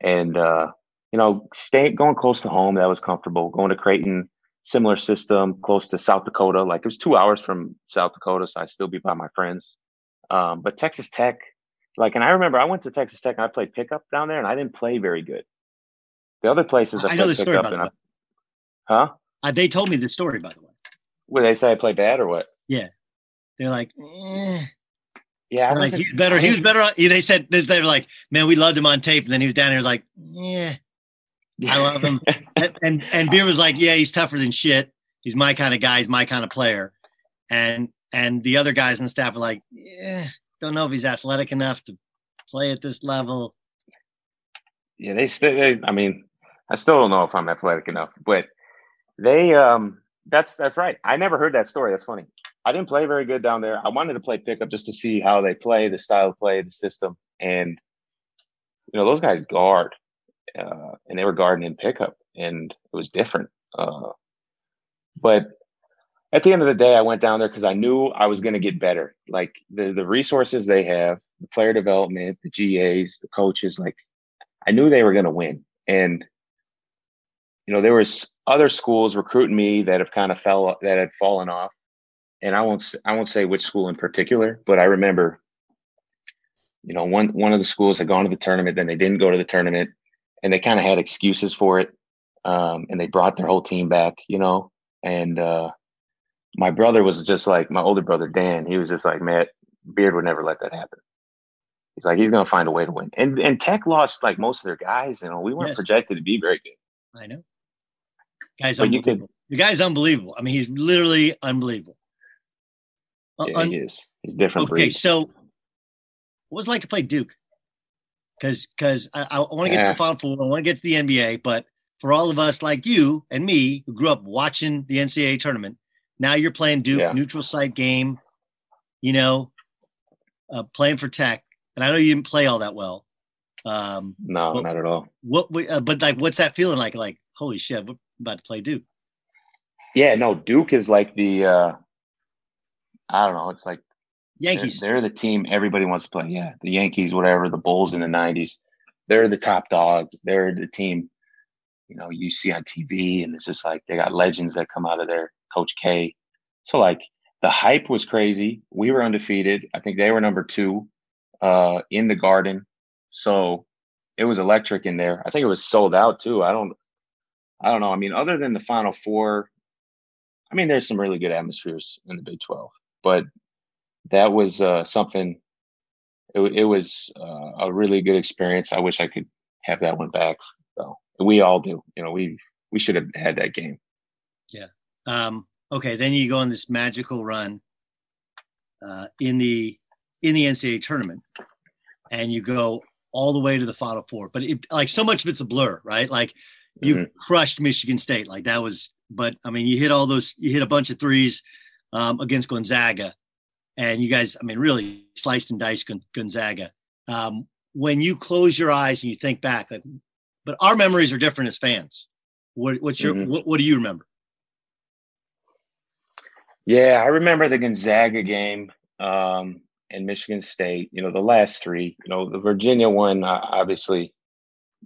and uh, you know, staying going close to home that was comfortable. Going to Creighton, similar system, close to South Dakota. Like it was two hours from South Dakota, so I'd still be by my friends. Um, but Texas Tech, like, and I remember I went to Texas Tech and I played pickup down there, and I didn't play very good. The other places I, I know the story about that. Huh? Uh, they told me the story, by the way. Would they say I play bad or what? Yeah, they're like, eh. yeah, like he's better. He was better. On, they said this. They were like, man, we loved him on tape, and then he was down here like, yeah, I love him. and, and and Beard was like, yeah, he's tougher than shit. He's my kind of guy. He's my kind of player. And and the other guys on the staff were like, yeah, don't know if he's athletic enough to play at this level. Yeah, they still. I mean, I still don't know if I'm athletic enough, but they. um That's that's right. I never heard that story. That's funny. I didn't play very good down there. I wanted to play pickup just to see how they play, the style of play, the system, and you know those guys guard, uh, and they were guarding in pickup, and it was different. Uh, but at the end of the day, I went down there because I knew I was going to get better. Like the the resources they have, the player development, the GAs, the coaches, like I knew they were going to win. And you know, there was other schools recruiting me that have kind of fell that had fallen off and I won't I won't say which school in particular, but I remember, you know, one one of the schools had gone to the tournament, then they didn't go to the tournament, and they kind of had excuses for it, um, and they brought their whole team back, you know, and uh, my brother was just like my older brother Dan. He was just like, Matt Beard would never let that happen. He's like, he's gonna find a way to win. And and Tech lost like most of their guys. You know, we weren't yes. projected to be very good. I know. Guys, could, the guy's unbelievable. I mean, he's literally unbelievable. Uh, yeah, he is. He's different. Okay, breed. so what was it like to play Duke? Because because I, I want to get yeah. to the Final Four, I want to get to the NBA, but for all of us like you and me who grew up watching the NCAA tournament, now you're playing Duke, yeah. neutral site game, you know, uh, playing for Tech, and I know you didn't play all that well. Um, no, but, not at all. What? Uh, but like, what's that feeling like? Like, holy shit, we're about to play Duke. Yeah, no, Duke is like the uh, I don't know. It's like Yankees. They're, they're, the team everybody wants to play. Yeah, the Yankees, whatever. The Bulls in the '90s. They're the top dog. They're the team. You know, you see on TV, and it's just like they got legends that come out of there. Coach K. So like the hype was crazy. We were undefeated. I think they were number two uh, in the Garden. So it was electric in there. I think it was sold out too. I don't. I don't know. I mean, other than the Final Four, I mean, there's some really good atmospheres in the Big 12 but that was uh, something. It, it was uh, a really good experience. I wish I could have that one back. So we all do. You know, we we should have had that game. Yeah. Um, okay. Then you go on this magical run uh, in the in the NCAA tournament, and you go all the way to the Final Four. But it, like so much of it's a blur, right? Like you mm-hmm. crushed Michigan State. Like that was. But I mean, you hit all those. You hit a bunch of threes um, against Gonzaga, and you guys, I mean, really sliced and diced Gonzaga. Um, when you close your eyes and you think back, like, but our memories are different as fans. What, what's your mm-hmm. what, what do you remember? Yeah, I remember the Gonzaga game um, and Michigan State. You know, the last three. You know, the Virginia one. Uh, obviously,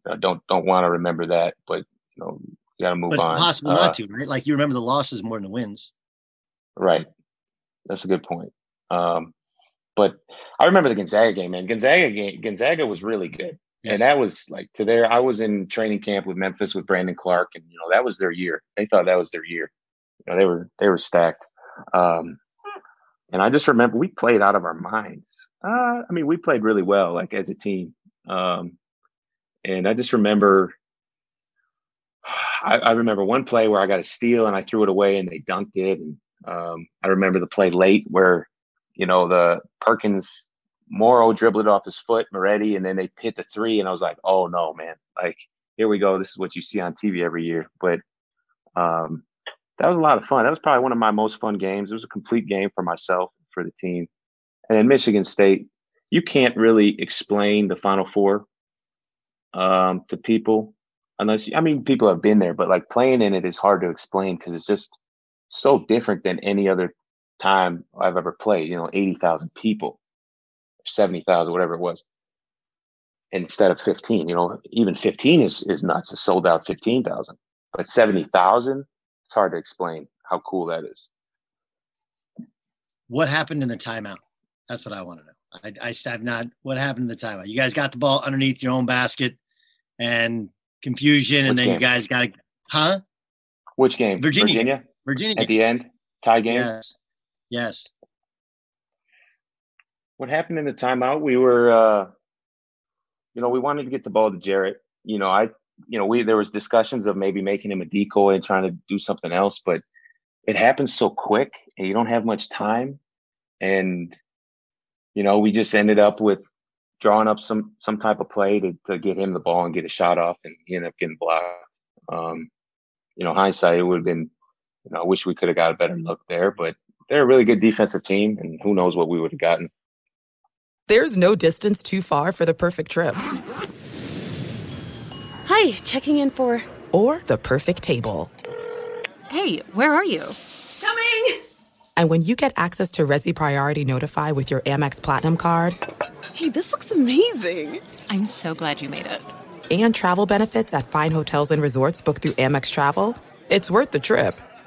uh, don't don't want to remember that, but you know, you got to move but on. Possible uh, not to, right? Like you remember the losses more than the wins. Right. That's a good point. Um, but I remember the Gonzaga game, man. Gonzaga game, Gonzaga was really good. Yes. And that was like to their I was in training camp with Memphis with Brandon Clarke and you know, that was their year. They thought that was their year. You know, they were they were stacked. Um, and I just remember we played out of our minds. Uh, I mean, we played really well, like as a team. Um, and I just remember I, I, remember one play where I got a steal and I threw it away and they dunked it. And um, I remember the play late where, you know, the Perkins Morrow dribbled off his foot, Moretti, and then they hit the three, and I was like, oh no, man, like here we go. This is what you see on TV every year. But um, that was a lot of fun. That was probably one of my most fun games. It was a complete game for myself, for the team. And then Michigan State, you can't really explain the Final Four um, to people unless you, I mean people have been there, but like playing in it is hard to explain because it's just so different than any other time I've ever played. You know, eighty thousand people, seventy thousand, whatever it was, instead of fifteen. You know, even fifteen is is nuts. It's sold out fifteen thousand, but seventy thousand, it's hard to explain how cool that is. What happened in the timeout? That's what I want to know. I, I have not. What happened in the timeout? You guys got the ball underneath your own basket, and confusion, and then game? you guys got to, huh? Which game? Virginia. Virginia. Virginia. At the end, tie game. Yes. Yes. What happened in the timeout? We were, uh, you know, we wanted to get the ball to Jarrett. You know, I, you know, we there was discussions of maybe making him a decoy and trying to do something else, but it happens so quick, and you don't have much time, and you know, we just ended up with drawing up some some type of play to, to get him the ball and get a shot off, and he ended up getting blocked. Um, you know, hindsight, it would have been, you know, I wish we could have got a better look there, but they're a really good defensive team, and who knows what we would have gotten. There's no distance too far for the perfect trip. Hi, checking in for. Or the perfect table. Hey, where are you? Coming! And when you get access to Resy Priority Notify with your Amex Platinum card Hey, this looks amazing. I'm so glad you made it. And travel benefits at fine hotels and resorts booked through Amex Travel. It's worth the trip.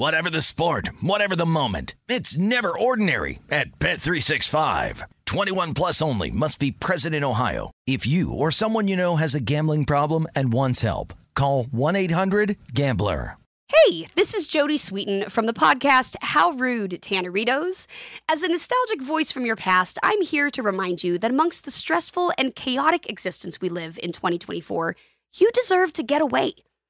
Whatever the sport, whatever the moment, it's never ordinary at Bet365. 21 plus only must be present in Ohio. If you or someone you know has a gambling problem and wants help, call 1-800-GAMBLER. Hey, this is Jodie Sweetin from the podcast How Rude Tanneritos. As a nostalgic voice from your past, I'm here to remind you that amongst the stressful and chaotic existence we live in 2024, you deserve to get away.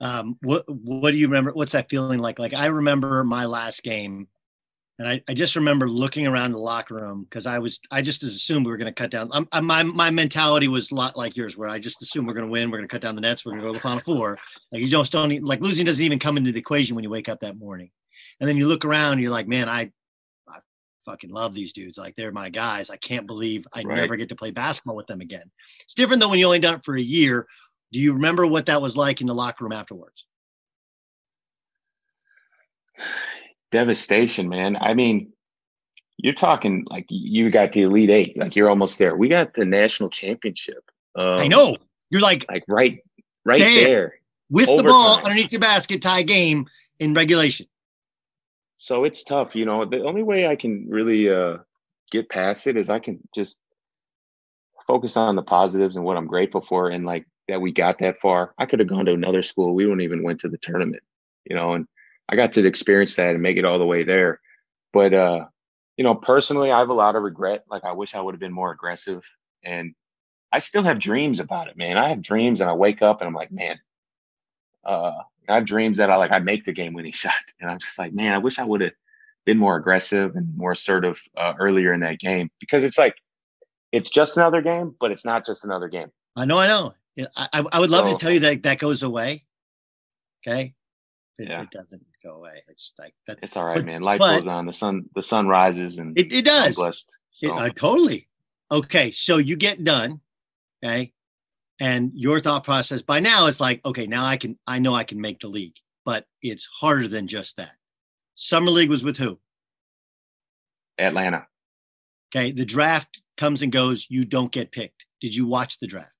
Um, what what do you remember? What's that feeling like? Like I remember my last game, and I, I just remember looking around the locker room because I was I just assumed we were going to cut down. I'm, I'm, my my mentality was a lot like yours, where I just assumed we're going to win, we're going to cut down the nets, we're going to go to the final four. Like you don't don't like losing doesn't even come into the equation when you wake up that morning, and then you look around, and you're like, man, I I fucking love these dudes. Like they're my guys. I can't believe I right. never get to play basketball with them again. It's different than when you only done it for a year do you remember what that was like in the locker room afterwards? Devastation, man. I mean, you're talking like you got the Elite Eight, like you're almost there. We got the national championship. Um, I know. You're like like right, right there, there with overtime. the ball underneath your basket, tie game in regulation. So it's tough, you know. The only way I can really uh, get past it is I can just focus on the positives and what I'm grateful for, and like that we got that far. I could have gone to another school. We wouldn't even went to the tournament, you know, and I got to experience that and make it all the way there. But uh, you know, personally, I have a lot of regret. Like I wish I would have been more aggressive, and I still have dreams about it, man. I have dreams, and I wake up and I'm like, man, uh, I have dreams that I like I make the game winning shot, and I'm just like, man, I wish I would have been more aggressive and more assertive uh, earlier in that game because it's like it's just another game, but it's not just another game. I know, I know. I, I would love so, to tell you that that goes away. Okay, it, yeah. it doesn't go away. It's like that's it's all right, but, man. Life but, goes on. The sun the sun rises, and it, it does. I'm blessed. So. It, uh, totally. Okay, so you get done. Okay, and your thought process by now is like, okay, now I can, I know I can make the league, but it's harder than just that. Summer league was with who? Atlanta. Okay, the draft comes and goes. You don't get picked. Did you watch the draft?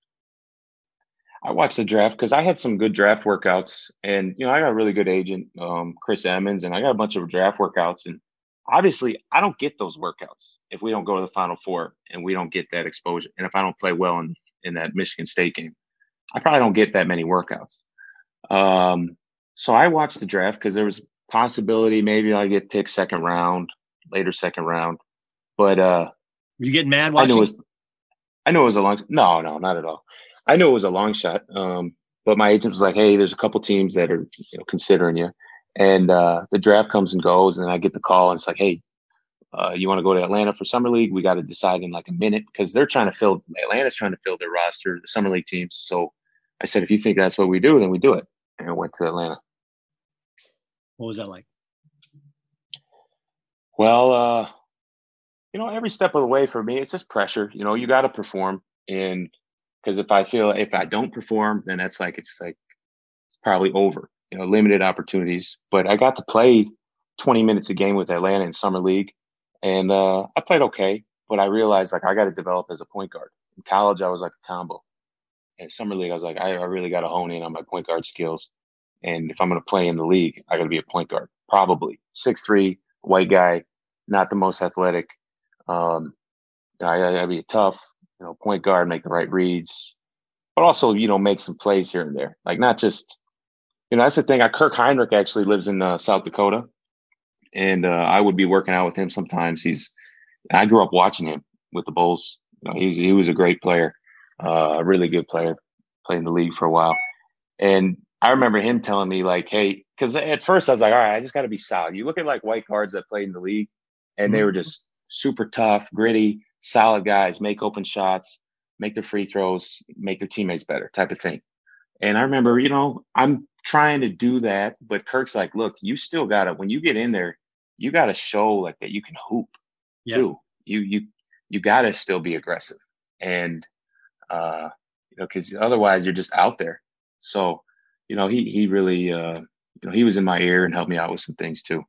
I watched the draft because I had some good draft workouts, and you know I got a really good agent, um, Chris Emmons, and I got a bunch of draft workouts. And obviously, I don't get those workouts if we don't go to the Final Four and we don't get that exposure, and if I don't play well in in that Michigan State game, I probably don't get that many workouts. Um, so I watched the draft because there was possibility maybe I get picked second round, later second round, but uh, you getting mad watching? I knew it was, I knew it was a long. No, no, not at all. I knew it was a long shot. Um, but my agent was like, "Hey, there's a couple teams that are you know considering you," and uh, the draft comes and goes, and I get the call, and it's like, "Hey, uh, you want to go to Atlanta for summer league? We got to decide in like a minute because they're trying to fill Atlanta's trying to fill their roster, the summer league teams." So I said, "If you think that's what we do, then we do it," and I went to Atlanta. What was that like? Well, uh, you know, every step of the way for me, it's just pressure. You know, you got to perform, and because if I feel if I don't perform, then that's like it's like it's probably over. You know, limited opportunities. But I got to play 20 minutes a game with Atlanta in summer league, and uh, I played okay. But I realized like I got to develop as a point guard. In college, I was like a combo. In summer league, I was like I, I really got to hone in on my point guard skills. And if I'm going to play in the league, I got to be a point guard. Probably six three, white guy, not the most athletic. Um, I, I to be tough, you know, point guard, make the right reads, but also, you know, make some plays here and there. Like not just, you know, that's the thing. I Kirk Hinrich actually lives in uh, South Dakota, and uh, I would be working out with him sometimes. He's, I grew up watching him with the Bulls. You know, he was he was a great player, uh, a really good player, played in the league for a while, and I remember him telling me like, "Hey," because at first I was like, "All right, I just got to be solid." You look at like white cards that played in the league, and mm-hmm. they were just super tough, gritty, solid guys, make open shots, make their free throws, make their teammates better, type of thing. And I remember, you know, I'm trying to do that, but Kirk's like, look, you still gotta when you get in there, you gotta show like that you can hoop yeah. too. You you you gotta still be aggressive. And uh, you know, because otherwise you're just out there. So, you know, he he really uh, you know, he was in my ear and helped me out with some things too.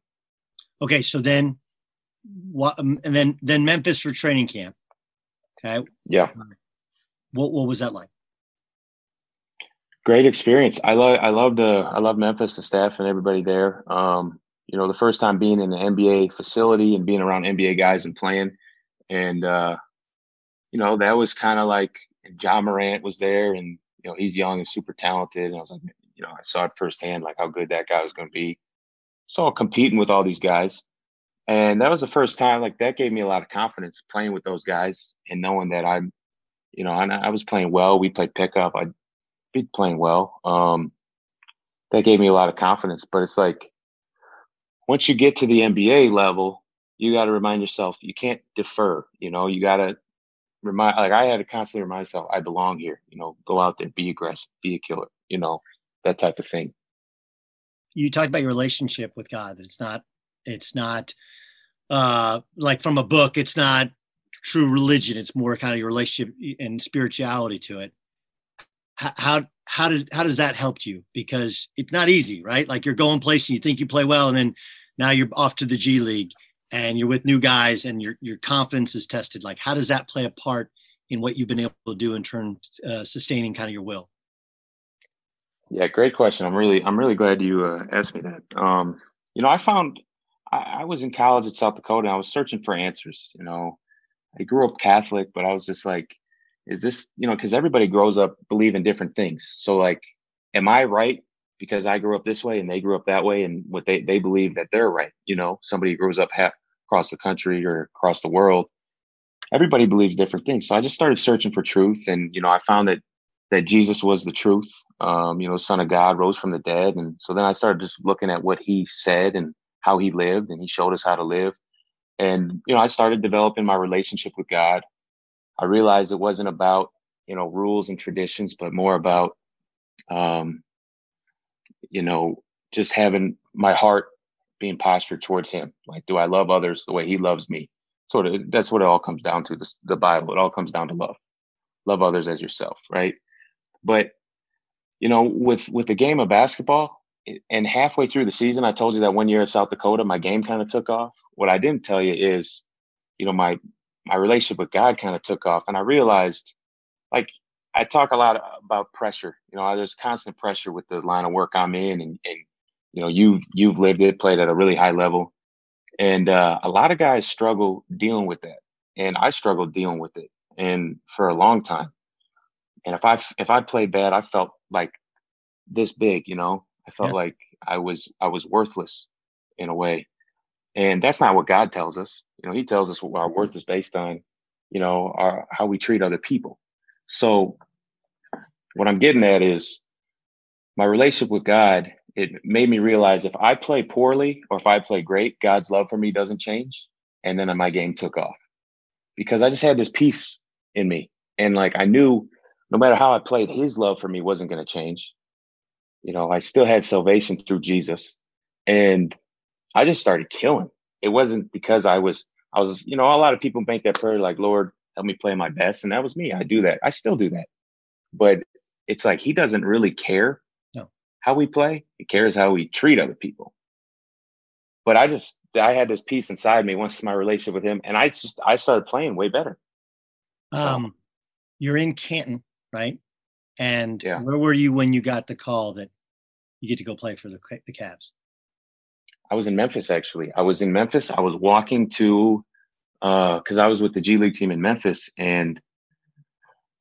Okay, so then what um, and then then Memphis for training camp. Okay. Yeah. Uh, what what was that like? Great experience. I love I loved uh, I love Memphis, the staff and everybody there. Um, you know, the first time being in an NBA facility and being around NBA guys and playing, and uh, you know that was kind of like Ja Morant was there, and you know he's young and super talented. And I was like, you know, I saw it firsthand like how good that guy was going to be. So competing with all these guys, and that was the first time, like that gave me a lot of confidence playing with those guys and knowing that I'm, you know, I, I was playing well. We played pickup. I'd be playing well. Um, that gave me a lot of confidence. But it's like once you get to the NBA level, you got to remind yourself you can't defer. You know, you got to remind. Like I had to constantly remind myself I belong here. You know, go out there, be aggressive, be a killer. You know, that type of thing. You talked about your relationship with God. That it's not. It's not uh, like from a book. It's not true religion. It's more kind of your relationship and spirituality to it. How how does how does that help you? Because it's not easy, right? Like you're going place and you think you play well, and then now you're off to the G League and you're with new guys and your your confidence is tested. Like how does that play a part in what you've been able to do in terms uh, sustaining kind of your will? Yeah, great question. I'm really I'm really glad you uh, asked me that. Um, you know, I found I, I was in college at South Dakota. And I was searching for answers. You know, I grew up Catholic, but I was just like, is this, you know, because everybody grows up believing different things. So like, am I right because I grew up this way and they grew up that way and what they, they believe that they're right. You know, somebody grows up ha- across the country or across the world. Everybody believes different things. So I just started searching for truth. And, you know, I found that, that Jesus was the truth. Um, you know, son of God rose from the dead. And so then I started just looking at what he said and how he lived and he showed us how to live. And, you know, I started developing my relationship with God. I realized it wasn't about, you know, rules and traditions, but more about, um, you know, just having my heart being postured towards him. Like, do I love others the way he loves me? Sort of, that's what it all comes down to. This, the Bible, it all comes down to love. Love others as yourself, right? But, you know, with with the game of basketball, and halfway through the season, I told you that one year at South Dakota, my game kind of took off. What I didn't tell you is, you know, my my relationship with God kind of took off, and I realized, like, I talk a lot about pressure. You know, there's constant pressure with the line of work I'm in, and, and you know, you've you've lived it, played at a really high level, and uh, a lot of guys struggle dealing with that, and I struggled dealing with it, and for a long time. And if I if I played bad, I felt like this big, you know. I felt yeah. like I was I was worthless in a way, and that's not what God tells us. You know, He tells us what our mm-hmm. worth is based on, you know, our how we treat other people. So what I'm getting at is my relationship with God, it made me realize if I play poorly or if I play great, God's love for me doesn't change. And then my game took off because I just had this peace in me. And like I knew no matter how I played, his love for me wasn't going to change. You know, I still had salvation through Jesus. And I just started killing. It wasn't because I was, I was, you know, a lot of people make that prayer like, Lord, help me play my best. And that was me. I do that. I still do that. But it's like he doesn't really care no. how we play. He cares how we treat other people. But I just I had this peace inside me once my relationship with him, and I just I started playing way better. Um, you're in Canton, right? And yeah. where were you when you got the call that you get to go play for the the Cavs? I was in Memphis actually. I was in Memphis. I was walking to because uh, I was with the G League team in Memphis, and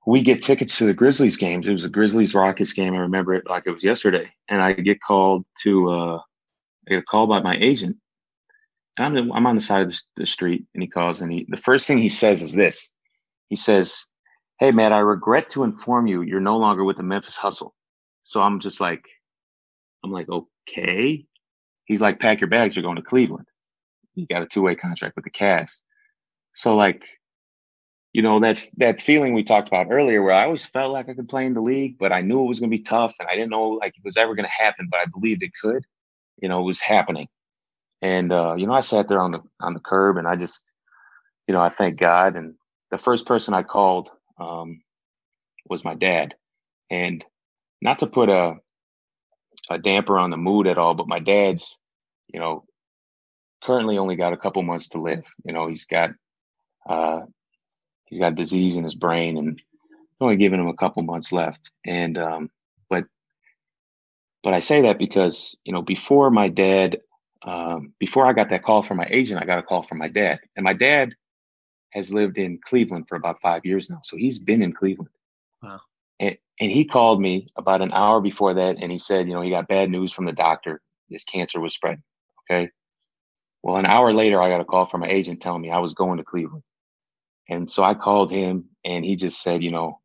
we get tickets to the Grizzlies games. It was a Grizzlies Rockets game. I remember it like it was yesterday, and I get called to uh, I get a call by my agent. I'm I'm on the side of the, the street, and he calls, and he the first thing he says is this. He says, "Hey, Matt, I regret to inform you you're no longer with the Memphis Hustle." So I'm just like, I'm like, okay. He's like, pack your bags. You're going to Cleveland. You got a two way contract with the Cavs. So like, you know, that that feeling we talked about earlier where I always felt like I could play in the league, but I knew it was gonna be tough and I didn't know like it was ever gonna happen, but I believed it could. You know, it was happening. And uh, you know, I sat there on the on the curb and I just, you know, I thank God. And the first person I called um, was my dad. And not to put a a damper on the mood at all, but my dad's, you know, currently only got a couple months to live. You know, he's got uh, he's got disease in his brain and only giving him a couple months left. And um, but but I say that because you know before my dad, um, before I got that call from my agent, I got a call from my dad, and my dad has lived in Cleveland for about five years now, so he's been in Cleveland. Wow. And, and he called me about an hour before that, and he said, you know, he got bad news from the doctor. His cancer was spreading. Okay. Well, an hour later, I got a call from my agent telling me I was going to Cleveland. And so I called him and he just said, you know,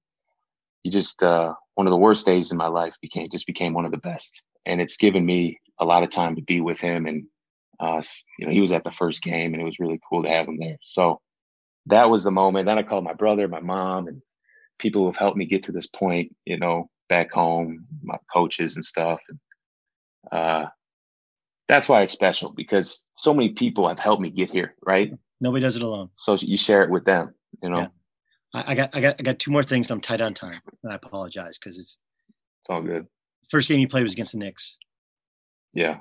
you just uh, one of the worst days in my life became just became one of the best. And it's given me a lot of time to be with him. And uh, you know, he was at the first game and it was really cool to have him there. So that was the moment. Then I called my brother, my mom, and people who have helped me get to this point, you know, back home, my coaches and stuff. And uh, that's why it's special because so many people have helped me get here, right? Nobody does it alone. So you share it with them, you know. Yeah. I, I got I got I got two more things and I'm tight on time. And I apologize because it's it's all good. First game you played was against the Knicks. Yeah.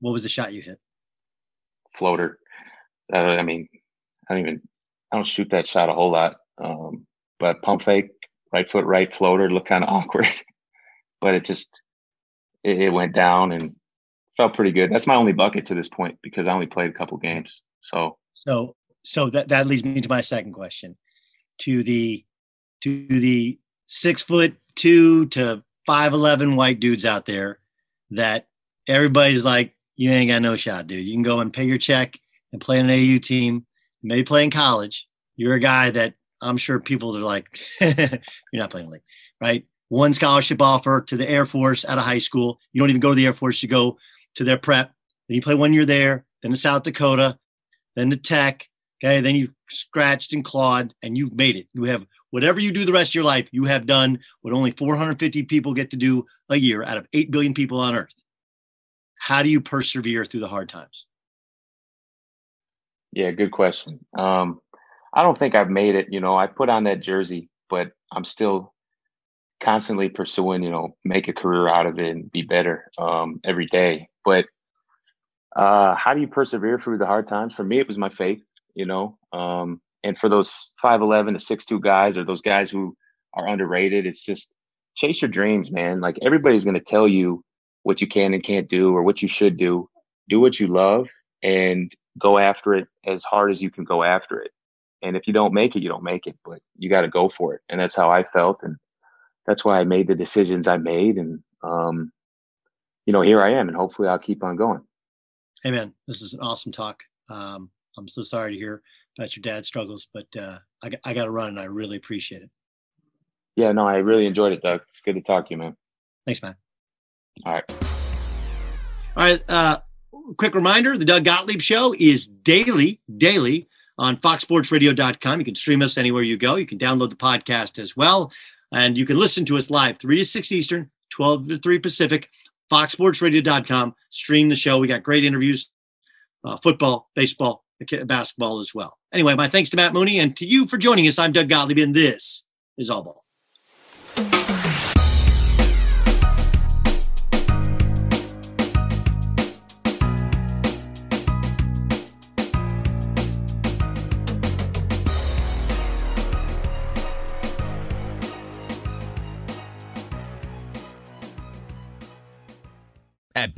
What was the shot you hit? Floater. Uh, I mean, I don't even I don't shoot that shot a whole lot. Um, but pump fake, right foot, right floater looked kind of awkward, but it just it, it, went down and felt pretty good. That's my only bucket to this point because I only played a couple games. So so so that that leads me to my second question. To the to the six foot two to five eleven white dudes out there that everybody's like, you ain't got no shot, dude. You can go and pay your check and play an AU team, maybe play in college. You're a guy that I'm sure people are like, you're not playing league, right? One scholarship offer to the Air Force out of high school. You don't even go to the Air Force, you go to their prep. Then you play one year there, then to South Dakota, then to Tech. Okay. Then you scratched and clawed and you've made it. You have whatever you do the rest of your life, you have done what only 450 people get to do a year out of 8 billion people on earth. How do you persevere through the hard times? Yeah, good question. Um, I don't think I've made it. You know, I put on that jersey, but I'm still constantly pursuing, you know, make a career out of it and be better um, every day. But uh, how do you persevere through the hard times? For me, it was my faith, you know. Um, and for those 5'11 to 6'2 guys or those guys who are underrated, it's just chase your dreams, man. Like everybody's going to tell you what you can and can't do or what you should do. Do what you love and go after it as hard as you can go after it. And if you don't make it, you don't make it, but you got to go for it. And that's how I felt. And that's why I made the decisions I made. And, um, you know, here I am, and hopefully I'll keep on going. Hey, man, this is an awesome talk. Um, I'm so sorry to hear about your dad's struggles, but uh, I, I got to run, and I really appreciate it. Yeah, no, I really enjoyed it, Doug. It's good to talk to you, man. Thanks, man. All right. All right. Uh, quick reminder the Doug Gottlieb Show is daily, daily on foxsportsradio.com. You can stream us anywhere you go. You can download the podcast as well. And you can listen to us live, 3 to 6 Eastern, 12 to 3 Pacific, foxsportsradio.com. Stream the show. We got great interviews, uh, football, baseball, basketball as well. Anyway, my thanks to Matt Mooney and to you for joining us. I'm Doug Gottlieb, and this is All Ball.